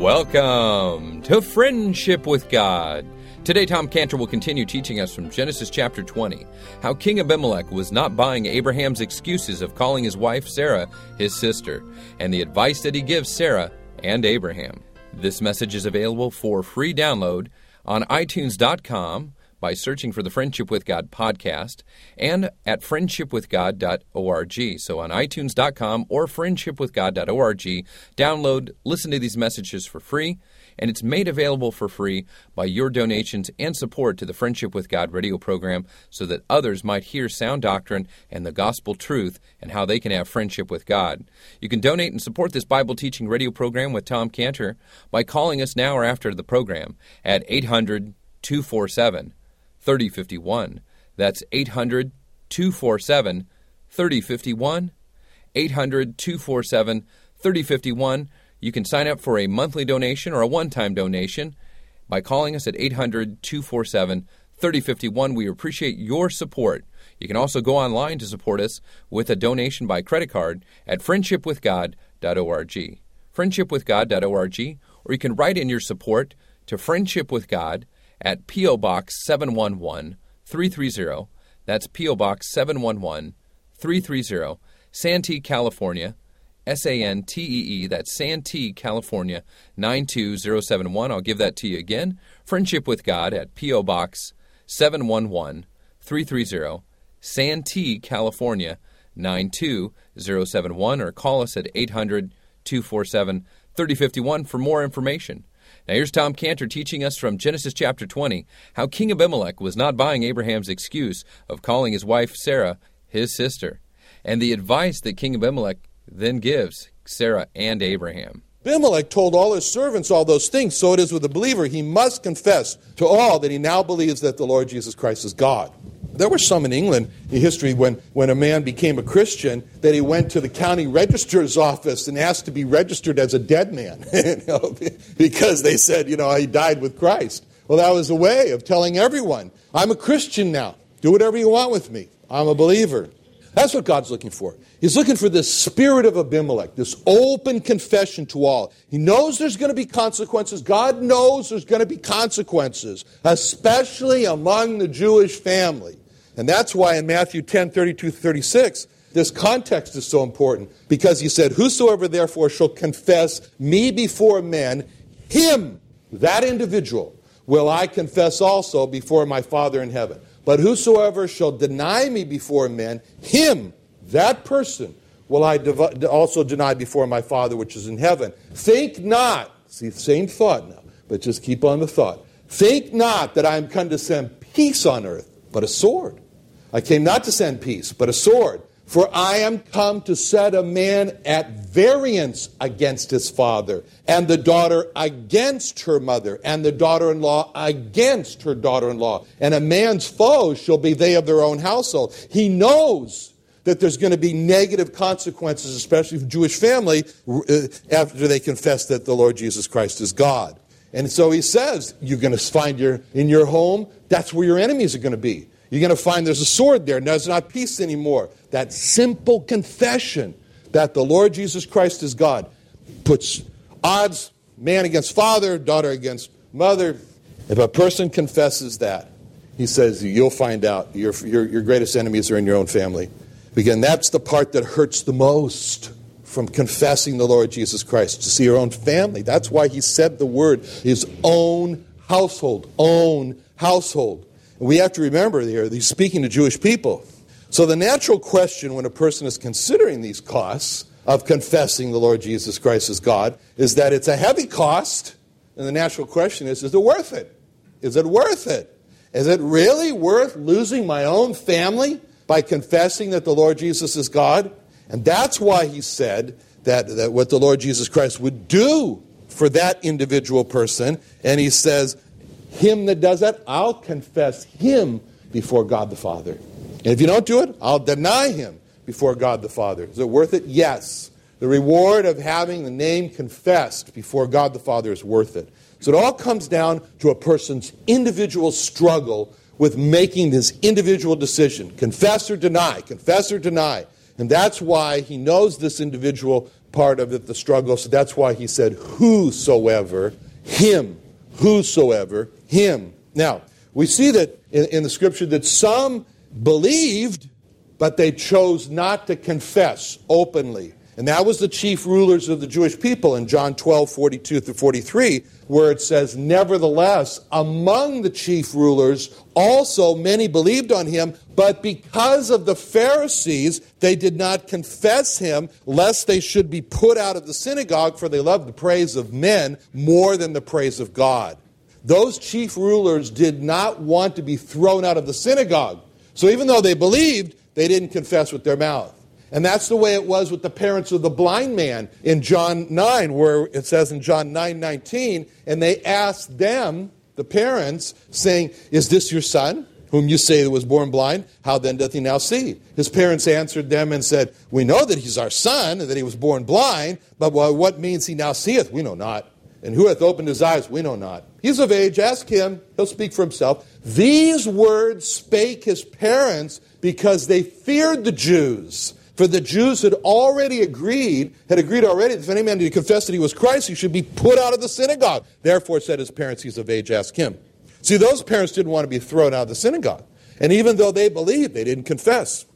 Welcome to Friendship with God. Today, Tom Cantor will continue teaching us from Genesis chapter 20 how King Abimelech was not buying Abraham's excuses of calling his wife Sarah his sister, and the advice that he gives Sarah and Abraham. This message is available for free download on iTunes.com by searching for the Friendship with God podcast and at friendshipwithgod.org. So on iTunes.com or friendshipwithgod.org, download, listen to these messages for free, and it's made available for free by your donations and support to the Friendship with God radio program so that others might hear sound doctrine and the gospel truth and how they can have friendship with God. You can donate and support this Bible teaching radio program with Tom Cantor by calling us now or after the program at 800 247 3051. That's 800 247 3051. 800 247 3051. You can sign up for a monthly donation or a one time donation by calling us at 800 247 3051. We appreciate your support. You can also go online to support us with a donation by credit card at friendshipwithgod.org. Friendshipwithgod.org, or you can write in your support to Friendship with God at P.O. Box 711 330. That's P.O. Box 711 330, Santee, California. S A N T E E, that's Santee, California 92071. I'll give that to you again. Friendship with God at P.O. Box 711 330, Santee, California 92071, or call us at 800 247 3051 for more information. Now, here's Tom Cantor teaching us from Genesis chapter 20 how King Abimelech was not buying Abraham's excuse of calling his wife Sarah his sister, and the advice that King Abimelech then gives Sarah and Abraham. Abimelech told all his servants all those things. So it is with the believer. He must confess to all that he now believes that the Lord Jesus Christ is God. There were some in England in history when, when a man became a Christian that he went to the county registrar's office and asked to be registered as a dead man you know, because they said, you know, he died with Christ. Well, that was a way of telling everyone, I'm a Christian now. Do whatever you want with me. I'm a believer. That's what God's looking for. He's looking for this spirit of Abimelech, this open confession to all. He knows there's going to be consequences. God knows there's going to be consequences, especially among the Jewish family. And that's why in Matthew 10 32 36, this context is so important because he said, Whosoever therefore shall confess me before men, him, that individual, will I confess also before my Father in heaven. But whosoever shall deny me before men, him, that person, will I dev- also deny before my Father which is in heaven. Think not, see, same thought now, but just keep on the thought. Think not that I am come to send peace on earth, but a sword. I came not to send peace, but a sword. For I am come to set a man at variance against his father, and the daughter against her mother, and the daughter in law against her daughter in law. And a man's foes shall be they of their own household. He knows that there's going to be negative consequences, especially for Jewish family, uh, after they confess that the Lord Jesus Christ is God. And so he says, you're going to find your, in your home, that's where your enemies are going to be. You're going to find there's a sword there. There's not peace anymore. That simple confession that the Lord Jesus Christ is God puts odds man against father, daughter against mother. If a person confesses that, he says, you'll find out your, your, your greatest enemies are in your own family. Again, that's the part that hurts the most from confessing the Lord Jesus Christ, to see your own family. That's why he said the word, his own household, own household. We have to remember here, he's speaking to Jewish people. So the natural question when a person is considering these costs of confessing the Lord Jesus Christ as God is that it's a heavy cost. And the natural question is, is it worth it? Is it worth it? Is it really worth losing my own family by confessing that the Lord Jesus is God? And that's why he said that, that what the Lord Jesus Christ would do for that individual person. And he says, him that does that, I'll confess him before God the Father. And if you don't do it, I'll deny him before God the Father. Is it worth it? Yes. The reward of having the name confessed before God the Father is worth it. So it all comes down to a person's individual struggle with making this individual decision confess or deny, confess or deny. And that's why he knows this individual part of it, the struggle. So that's why he said, Whosoever, him, whosoever, him. Now, we see that in, in the scripture that some believed, but they chose not to confess openly. And that was the chief rulers of the Jewish people in John 12, 42 through 43, where it says, Nevertheless, among the chief rulers also many believed on him, but because of the Pharisees, they did not confess him, lest they should be put out of the synagogue, for they loved the praise of men more than the praise of God. Those chief rulers did not want to be thrown out of the synagogue. So even though they believed, they didn't confess with their mouth. And that's the way it was with the parents of the blind man in John 9, where it says in John 9 19, and they asked them, the parents, saying, Is this your son, whom you say was born blind? How then doth he now see? His parents answered them and said, We know that he's our son, and that he was born blind, but what means he now seeth? We know not. And who hath opened his eyes? We know not. He's of age, ask him, he'll speak for himself. These words spake his parents because they feared the Jews. For the Jews had already agreed, had agreed already that if any man did confess that he was Christ, he should be put out of the synagogue. Therefore said his parents, He's of age, ask him. See, those parents didn't want to be thrown out of the synagogue. And even though they believed, they didn't confess.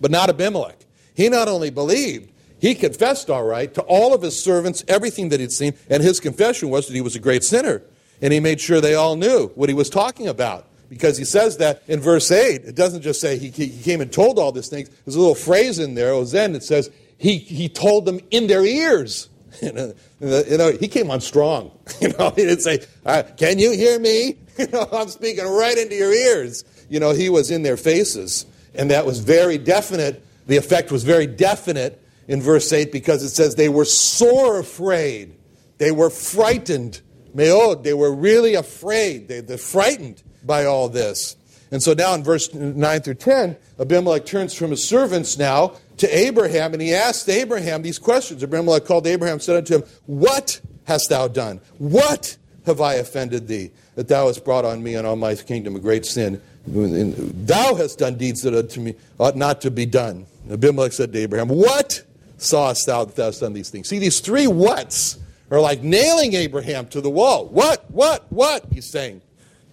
But not Abimelech. He not only believed, he confessed all right to all of his servants everything that he'd seen, and his confession was that he was a great sinner. And he made sure they all knew what he was talking about because he says that in verse 8. It doesn't just say he, he came and told all these things. There's a little phrase in there, Ozen, that says he, he told them in their ears. you know, he came on strong. You know, he didn't say, uh, "Can you hear me?" You know, I'm speaking right into your ears. You know, he was in their faces, and that was very definite. The effect was very definite in verse eight because it says they were sore afraid, they were frightened. Meod, they were really afraid. They, they're frightened by all this. And so now in verse 9 through 10, Abimelech turns from his servants now to Abraham, and he asked Abraham these questions. Abimelech called Abraham said unto him, What hast thou done? What have I offended thee, that thou hast brought on me and on my kingdom a great sin? Thou hast done deeds that me, ought not to be done. Abimelech said to Abraham, What sawest thou that thou hast done these things? See, these three whats are like nailing Abraham to the wall. What, what, what? He's saying.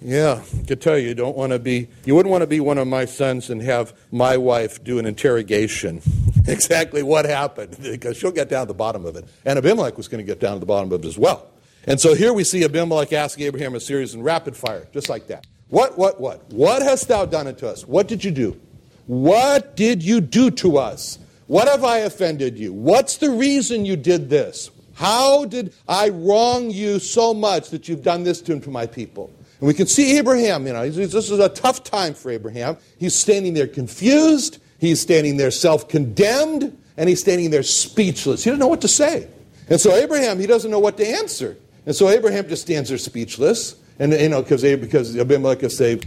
Yeah, I could tell you, you don't want to be, you wouldn't want to be one of my sons and have my wife do an interrogation. exactly what happened, because she'll get down to the bottom of it. And Abimelech was going to get down to the bottom of it as well. And so here we see Abimelech asking Abraham a series in rapid fire, just like that. What, what, what? What hast thou done unto us? What did you do? What did you do to us? What have I offended you? What's the reason you did this? How did I wrong you so much that you've done this to, my people? And we can see Abraham, you know, this is a tough time for Abraham. He's standing there confused, he's standing there self condemned, and he's standing there speechless. He doesn't know what to say. And so Abraham, he doesn't know what to answer. And so Abraham just stands there speechless. And, you know, because Abimelech will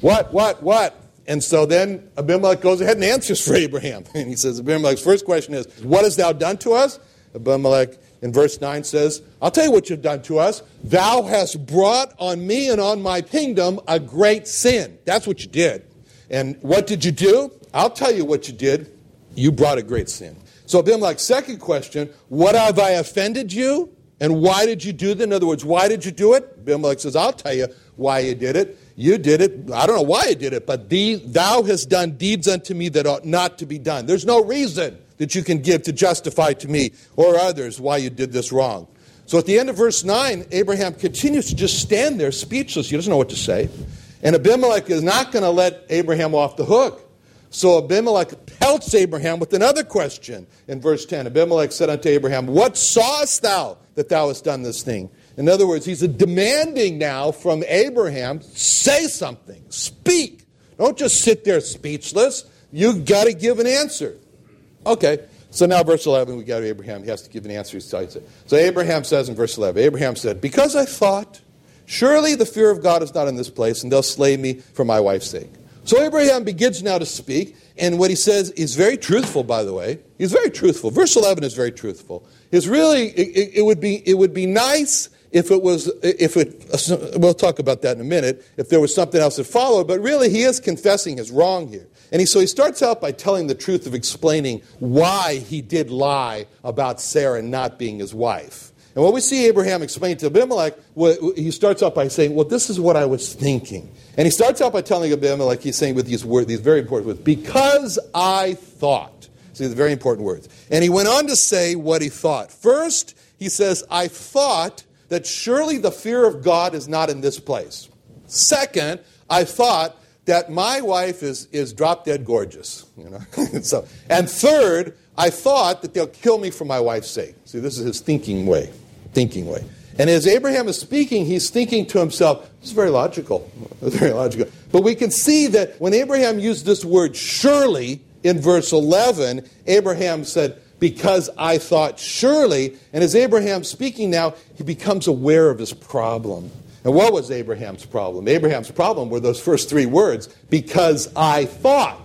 What, what, what? And so then Abimelech goes ahead and answers for Abraham. And he says, Abimelech's first question is, What hast thou done to us? Abimelech in verse 9 says, I'll tell you what you've done to us. Thou hast brought on me and on my kingdom a great sin. That's what you did. And what did you do? I'll tell you what you did. You brought a great sin. So Abimelech's second question, what have I offended you? And why did you do that? In other words, why did you do it? Abimelech says, I'll tell you why you did it. You did it. I don't know why you did it, but thee, thou hast done deeds unto me that ought not to be done. There's no reason that you can give to justify to me or others why you did this wrong. So at the end of verse 9, Abraham continues to just stand there speechless. He doesn't know what to say. And Abimelech is not going to let Abraham off the hook. So Abimelech pelts Abraham with another question in verse 10. Abimelech said unto Abraham, What sawest thou that thou hast done this thing? In other words, he's demanding now from Abraham, say something, speak. Don't just sit there speechless. You've got to give an answer. Okay, so now verse 11, we go to Abraham. He has to give an answer. He cites it. So Abraham says in verse 11, Abraham said, Because I thought, surely the fear of God is not in this place, and they'll slay me for my wife's sake. So Abraham begins now to speak, and what he says is very truthful, by the way. He's very truthful. Verse 11 is very truthful. It's really, it, it, would be, it would be nice if it was, if it, we'll talk about that in a minute, if there was something else that followed, but really he is confessing his wrong here. And he, so he starts out by telling the truth of explaining why he did lie about Sarah not being his wife. And what we see Abraham explain to Abimelech, he starts out by saying, Well, this is what I was thinking. And he starts out by telling Abimelech, he's saying with these words, these very important words, because I thought. See, the very important words. And he went on to say what he thought. First, he says, I thought that surely the fear of God is not in this place. Second, I thought that my wife is, is drop dead gorgeous. You know? so, and third, I thought that they'll kill me for my wife's sake. See, this is his thinking way. Thinking way. And as Abraham is speaking, he's thinking to himself, it's very logical. Very logical. But we can see that when Abraham used this word surely in verse 11, Abraham said, because I thought surely. And as Abraham's speaking now, he becomes aware of his problem. And what was Abraham's problem? Abraham's problem were those first three words, because I thought.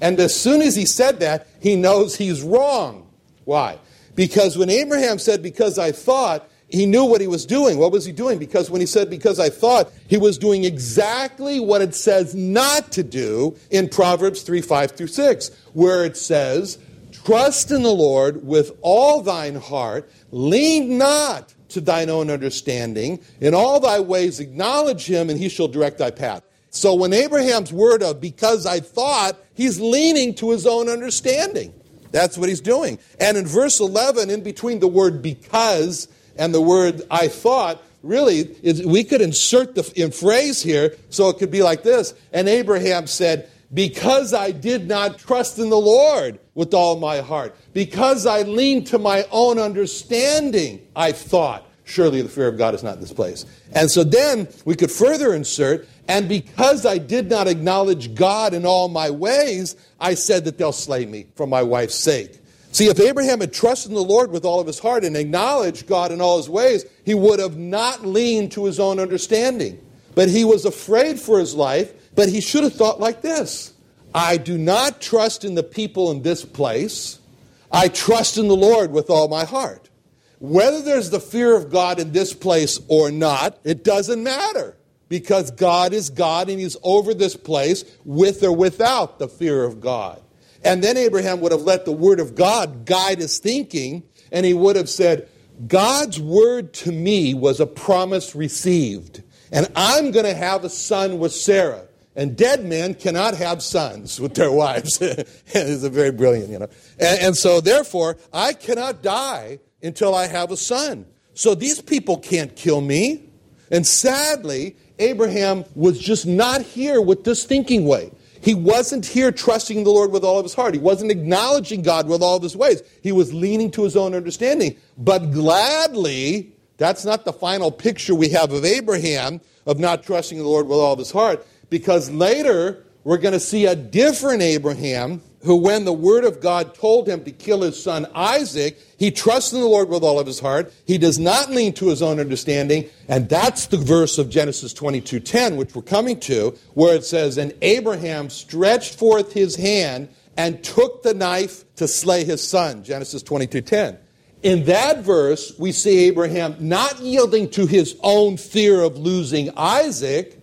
And as soon as he said that, he knows he's wrong. Why? Because when Abraham said, because I thought, he knew what he was doing. What was he doing? Because when he said, because I thought, he was doing exactly what it says not to do in Proverbs 3 5 through 6, where it says, Trust in the Lord with all thine heart, lean not to thine own understanding. In all thy ways acknowledge him, and he shall direct thy path. So when Abraham's word of because I thought, he's leaning to his own understanding. That's what he's doing. And in verse 11, in between the word because and the word I thought, really, we could insert the in phrase here so it could be like this. And Abraham said, Because I did not trust in the Lord with all my heart, because I leaned to my own understanding, I thought, surely the fear of God is not in this place. And so then we could further insert, and because I did not acknowledge God in all my ways, I said that they'll slay me for my wife's sake. See, if Abraham had trusted in the Lord with all of his heart and acknowledged God in all his ways, he would have not leaned to his own understanding. But he was afraid for his life, but he should have thought like this I do not trust in the people in this place. I trust in the Lord with all my heart. Whether there's the fear of God in this place or not, it doesn't matter because God is God and He's over this place with or without the fear of God. And then Abraham would have let the word of God guide his thinking, and he would have said, God's word to me was a promise received, and I'm going to have a son with Sarah. And dead men cannot have sons with their wives. it's a very brilliant, you know. And, and so, therefore, I cannot die until I have a son. So these people can't kill me. And sadly, Abraham was just not here with this thinking way. He wasn't here trusting the Lord with all of his heart. He wasn't acknowledging God with all of his ways. He was leaning to his own understanding. But gladly, that's not the final picture we have of Abraham of not trusting the Lord with all of his heart, because later we're going to see a different Abraham who, when the word of God told him to kill his son Isaac, he trusts in the Lord with all of his heart. He does not lean to his own understanding. And that's the verse of Genesis 22:10, which we're coming to, where it says, And Abraham stretched forth his hand and took the knife to slay his son. Genesis 22:10. In that verse, we see Abraham not yielding to his own fear of losing Isaac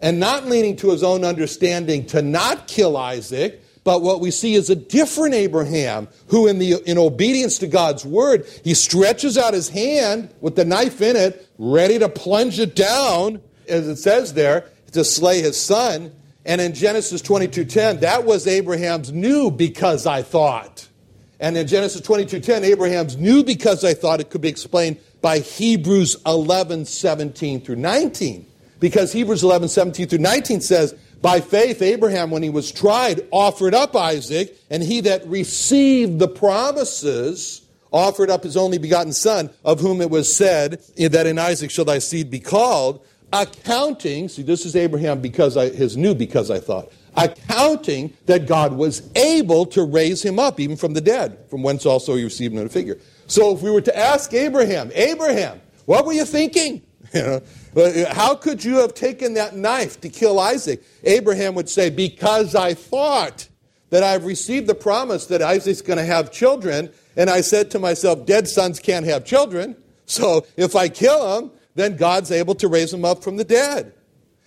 and not leaning to his own understanding to not kill Isaac but what we see is a different Abraham who, in, the, in obedience to God's word, he stretches out his hand with the knife in it, ready to plunge it down, as it says there, to slay his son. And in Genesis 22:10, that was Abraham's new because I thought. And in Genesis 22:10, Abraham's new because I thought it could be explained by Hebrews 11, 17 through 19. Because Hebrews 11, 17 through 19 says, by faith, Abraham, when he was tried, offered up Isaac, and he that received the promises offered up his only begotten son, of whom it was said that in Isaac shall thy seed be called, accounting, see, this is Abraham because I, his new because I thought, accounting that God was able to raise him up even from the dead, from whence also he received in figure. So if we were to ask Abraham, Abraham, what were you thinking? You know, Uh, how could you have taken that knife to kill Isaac? Abraham would say, Because I thought that I've received the promise that Isaac's going to have children, and I said to myself, dead sons can't have children. So if I kill him, then God's able to raise him up from the dead.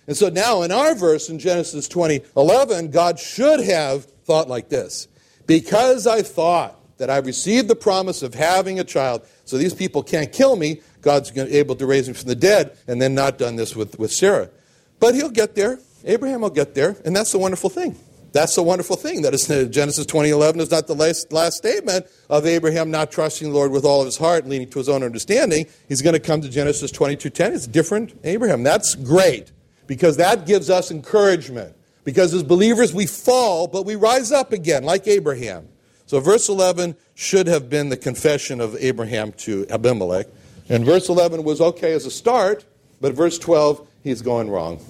And so now in our verse in Genesis 20, 11, God should have thought like this. Because I thought that I received the promise of having a child, so these people can't kill me, God's able to raise him from the dead, and then not done this with, with Sarah. But he'll get there. Abraham will get there, and that's the wonderful thing. That's the wonderful thing. That is uh, Genesis 20:11 is not the last, last statement of Abraham not trusting the Lord with all of his heart, leaning to his own understanding. He's going to come to Genesis 22:10. It's different Abraham. That's great because that gives us encouragement. Because as believers we fall, but we rise up again, like Abraham. So verse 11 should have been the confession of Abraham to Abimelech. And verse 11 was okay as a start, but verse 12, he's going wrong.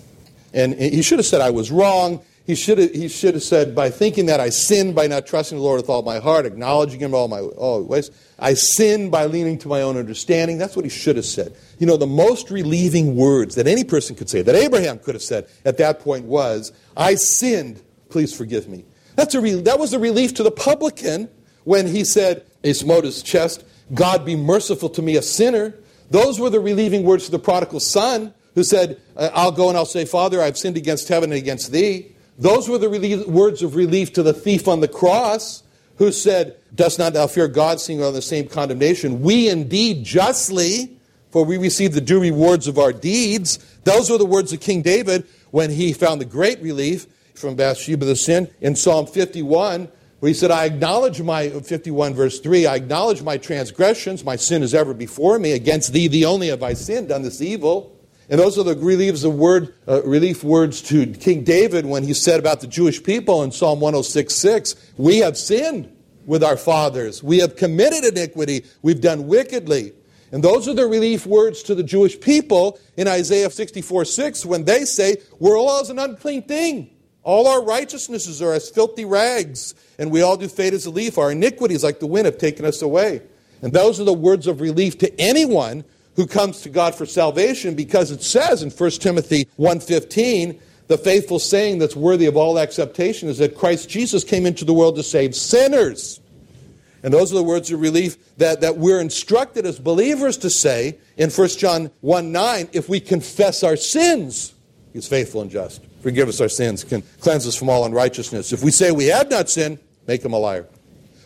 And he should have said, I was wrong. He should, have, he should have said, by thinking that I sinned by not trusting the Lord with all my heart, acknowledging Him all my all ways, I sinned by leaning to my own understanding. That's what he should have said. You know, the most relieving words that any person could say, that Abraham could have said at that point was, I sinned, please forgive me. That's a re- that was a relief to the publican when he said, he smote his chest, God be merciful to me, a sinner. Those were the relieving words to the prodigal son who said, uh, I'll go and I'll say, Father, I've sinned against heaven and against thee. Those were the relief, words of relief to the thief on the cross who said, Dost not thou fear God, seeing on the same condemnation? We indeed justly, for we receive the due rewards of our deeds. Those were the words of King David when he found the great relief from Bathsheba the sin in Psalm 51, where he said, I acknowledge my, 51 verse 3, I acknowledge my transgressions, my sin is ever before me. Against thee, the only have I sinned, done this evil. And those are the of word, uh, relief words to King David when he said about the Jewish people in Psalm 106 6, We have sinned with our fathers. We have committed iniquity. We've done wickedly. And those are the relief words to the Jewish people in Isaiah 64 6 when they say, We're all as an unclean thing. All our righteousnesses are as filthy rags, and we all do fade as a leaf. Our iniquities, like the wind, have taken us away. And those are the words of relief to anyone who comes to God for salvation because it says in 1 Timothy 1:15 the faithful saying that's worthy of all acceptation is that Christ Jesus came into the world to save sinners. And those are the words of relief that, that we're instructed as believers to say in 1 John 1 9, if we confess our sins, he's faithful and just. Forgive us our sins, can cleanse us from all unrighteousness. If we say we have not sinned, make him a liar.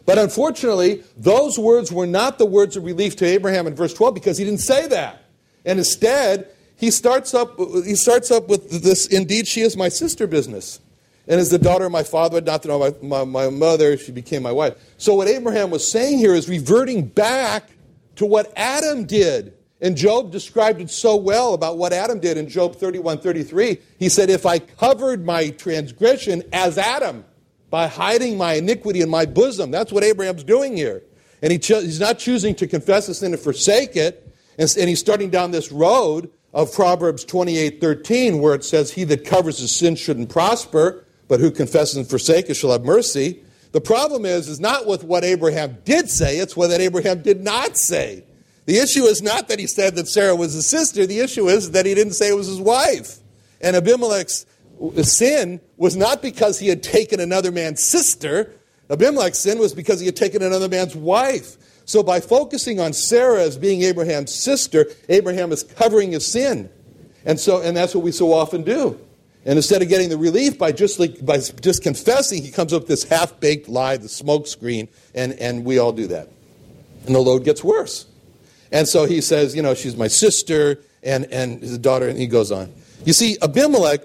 But unfortunately, those words were not the words of relief to Abraham in verse 12 because he didn't say that. And instead, he starts up, he starts up with this, indeed, she is my sister business. And as the daughter of my father, not to my, my, my mother, she became my wife. So what Abraham was saying here is reverting back to what Adam did. And Job described it so well about what Adam did in Job 31 33. He said, If I covered my transgression as Adam, by hiding my iniquity in my bosom. That's what Abraham's doing here. And he cho- he's not choosing to confess his sin and forsake it. And, and he's starting down this road of Proverbs 28 13, where it says, He that covers his sin shouldn't prosper, but who confesses and forsakes it shall have mercy. The problem is, is not with what Abraham did say, it's what Abraham did not say. The issue is not that he said that Sarah was his sister, the issue is that he didn't say it was his wife. And Abimelech's sin was not because he had taken another man's sister. Abimelech's sin was because he had taken another man's wife. So by focusing on Sarah as being Abraham's sister, Abraham is covering his sin. And so and that's what we so often do. And instead of getting the relief by just like, by just confessing, he comes up with this half-baked lie, the smoke screen, and, and we all do that. And the load gets worse. And so he says, you know, she's my sister and, and his daughter, and he goes on. You see, Abimelech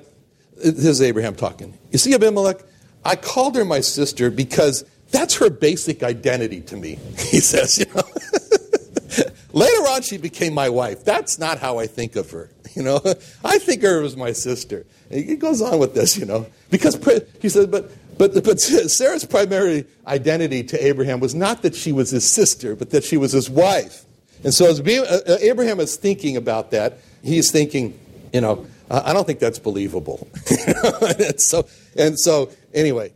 this is Abraham talking. You see, Abimelech, I called her my sister because that's her basic identity to me, he says, you know. Later on, she became my wife. That's not how I think of her. You know, I think her as my sister. And he goes on with this, you know, because he says, but but but Sarah's primary identity to Abraham was not that she was his sister, but that she was his wife. And so as uh, uh, Abraham is thinking about that, he's thinking, you know, I don't think that's believable. and, so, and so, anyway,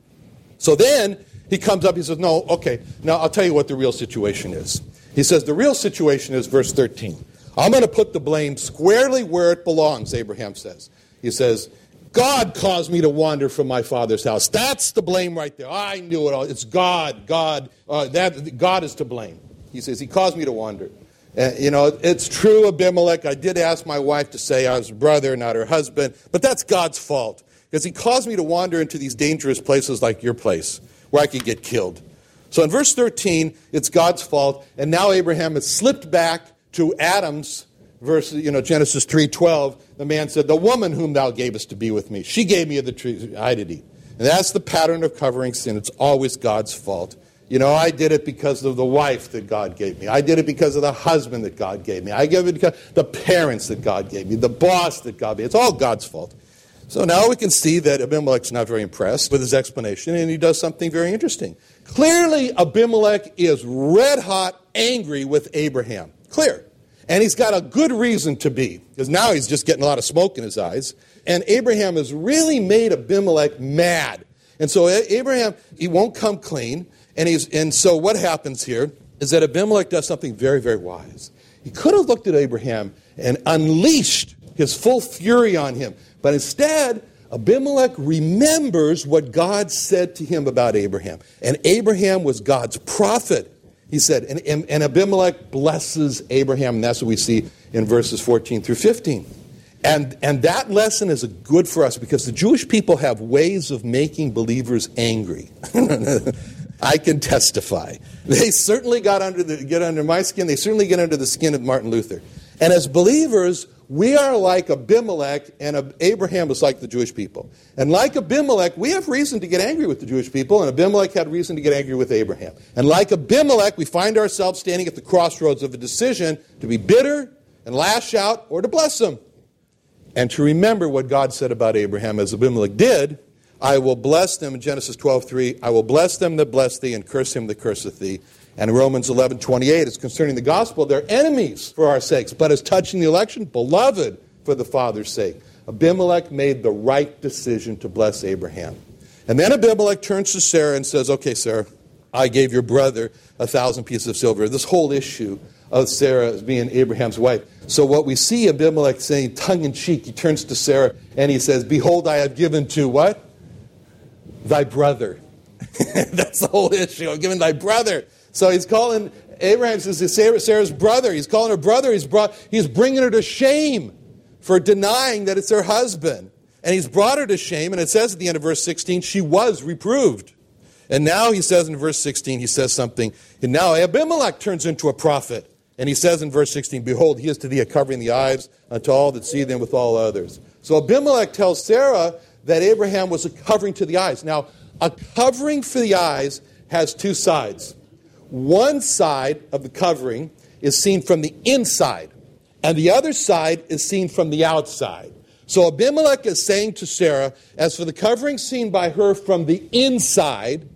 so then he comes up, he says, No, okay, now I'll tell you what the real situation is. He says, The real situation is verse 13. I'm going to put the blame squarely where it belongs, Abraham says. He says, God caused me to wander from my father's house. That's the blame right there. I knew it all. It's God. God. Uh, that God is to blame. He says he caused me to wander. Uh, you know, it's true, Abimelech. I did ask my wife to say I was brother, not her husband, but that's God's fault because he caused me to wander into these dangerous places like your place where I could get killed. So in verse 13, it's God's fault, and now Abraham has slipped back to Adam's verse, you know, Genesis 3:12. The man said, "The woman whom thou gavest to be with me, she gave me of the tree I did eat." And that's the pattern of covering sin. It's always God's fault. You know, I did it because of the wife that God gave me. I did it because of the husband that God gave me. I gave it because the parents that God gave me, the boss that God gave me. It's all God's fault. So now we can see that Abimelech's not very impressed with his explanation, and he does something very interesting. Clearly, Abimelech is red hot angry with Abraham. Clear. And he's got a good reason to be, because now he's just getting a lot of smoke in his eyes. And Abraham has really made Abimelech mad. And so eh, Abraham, he won't come clean. And, he's, and so what happens here is that Abimelech does something very, very wise. He could have looked at Abraham and unleashed his full fury on him. But instead, Abimelech remembers what God said to him about Abraham. And Abraham was God's prophet. He said, and, and, Abimelech blesses Abraham, and that's what we see in verses 14 through 15. And, and that lesson is good for us because the Jewish people have ways of making believers angry. I can testify. They certainly got under the, get under my skin. They certainly get under the skin of Martin Luther. And as believers, we are like Abimelech, and Abraham was like the Jewish people. And like Abimelech, we have reason to get angry with the Jewish people, and Abimelech had reason to get angry with Abraham. And like Abimelech, we find ourselves standing at the crossroads of a decision to be bitter and lash out or to bless them. And to remember what God said about Abraham, as Abimelech did, I will bless them in Genesis 12:3. I will bless them that bless thee, and curse him that curseth thee. And Romans 11, 28 is concerning the gospel. They're enemies for our sakes, but as touching the election, beloved for the Father's sake. Abimelech made the right decision to bless Abraham. And then Abimelech turns to Sarah and says, Okay, Sarah, I gave your brother a thousand pieces of silver. This whole issue of Sarah as being Abraham's wife. So, what we see Abimelech saying, tongue in cheek, he turns to Sarah and he says, Behold, I have given to what? Thy brother. That's the whole issue. I've given thy brother. So he's calling Abraham says Sarah's brother. He's calling her brother. He's brought. He's bringing her to shame for denying that it's her husband, and he's brought her to shame. And it says at the end of verse 16, she was reproved. And now he says in verse 16, he says something. And now Abimelech turns into a prophet. And he says in verse 16, Behold, he is to thee a covering the eyes unto all that see them with all others. So Abimelech tells Sarah that Abraham was a covering to the eyes. Now, a covering for the eyes has two sides. One side of the covering is seen from the inside, and the other side is seen from the outside. So Abimelech is saying to Sarah, as for the covering seen by her from the inside,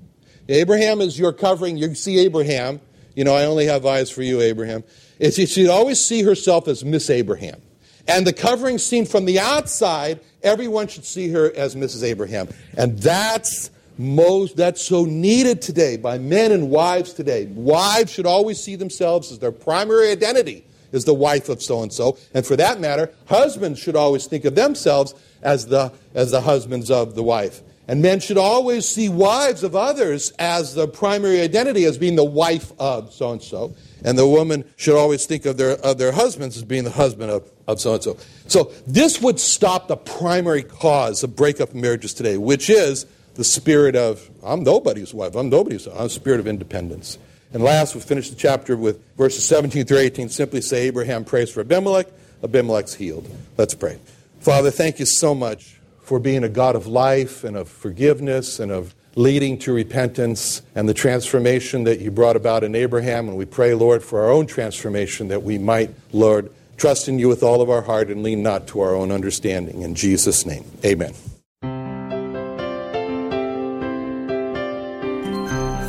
Abraham is your covering. You see Abraham. You know, I only have eyes for you, Abraham. she should always see herself as Miss Abraham. And the covering seen from the outside, everyone should see her as Mrs. Abraham. And that's most that's so needed today by men and wives today. Wives should always see themselves as their primary identity is the wife of so and so, and for that matter, husbands should always think of themselves as the as the husbands of the wife. And men should always see wives of others as the primary identity as being the wife of so and so. And the woman should always think of their, of their husbands as being the husband of, of so and so. So this would stop the primary cause of breakup in marriages today, which is the spirit of, I'm nobody's wife, I'm nobody's, I'm spirit of independence. And last, we finish the chapter with verses 17 through 18. Simply say, Abraham prays for Abimelech, Abimelech's healed. Let's pray. Father, thank you so much for being a God of life and of forgiveness and of leading to repentance and the transformation that you brought about in Abraham. And we pray, Lord, for our own transformation that we might, Lord, trust in you with all of our heart and lean not to our own understanding. In Jesus' name, amen.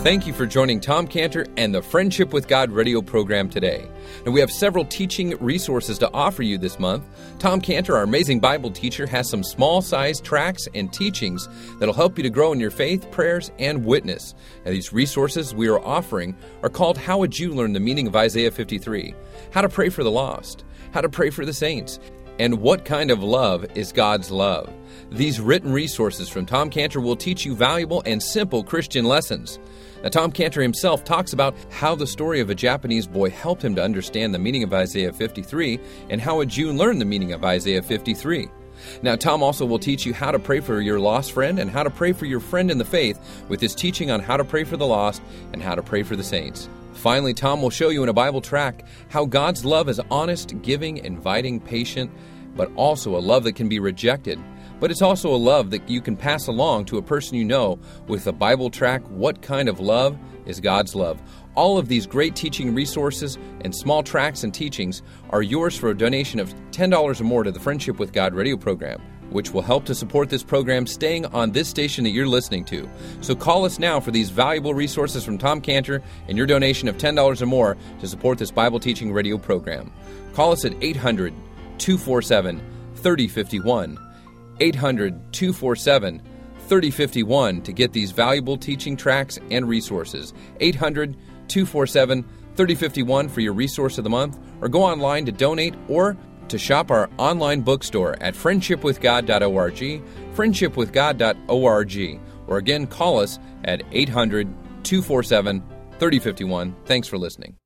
Thank you for joining Tom Cantor and the Friendship with God radio program today. And we have several teaching resources to offer you this month. Tom Cantor, our amazing Bible teacher, has some small sized tracts and teachings that'll help you to grow in your faith, prayers, and witness. And these resources we are offering are called How Would You Learn the Meaning of Isaiah 53? How to Pray for the Lost, How to Pray for the Saints and What Kind of Love is God's Love? These written resources from Tom Cantor will teach you valuable and simple Christian lessons. Now, Tom Cantor himself talks about how the story of a Japanese boy helped him to understand the meaning of Isaiah 53 and how a Jew learned the meaning of Isaiah 53. Now, Tom also will teach you how to pray for your lost friend and how to pray for your friend in the faith with his teaching on how to pray for the lost and how to pray for the saints. Finally, Tom will show you in a Bible track how God's love is honest, giving, inviting, patient, but also a love that can be rejected but it's also a love that you can pass along to a person you know with a Bible track What Kind of Love is God's Love? All of these great teaching resources and small tracks and teachings are yours for a donation of $10 or more to the Friendship with God radio program, which will help to support this program staying on this station that you're listening to. So call us now for these valuable resources from Tom Cantor and your donation of $10 or more to support this Bible teaching radio program. Call us at 800 247 3051. 800 247 3051 to get these valuable teaching tracks and resources. 800 247 3051 for your resource of the month, or go online to donate or to shop our online bookstore at friendshipwithgod.org, friendshipwithgod.org, or again call us at 800 247 3051. Thanks for listening.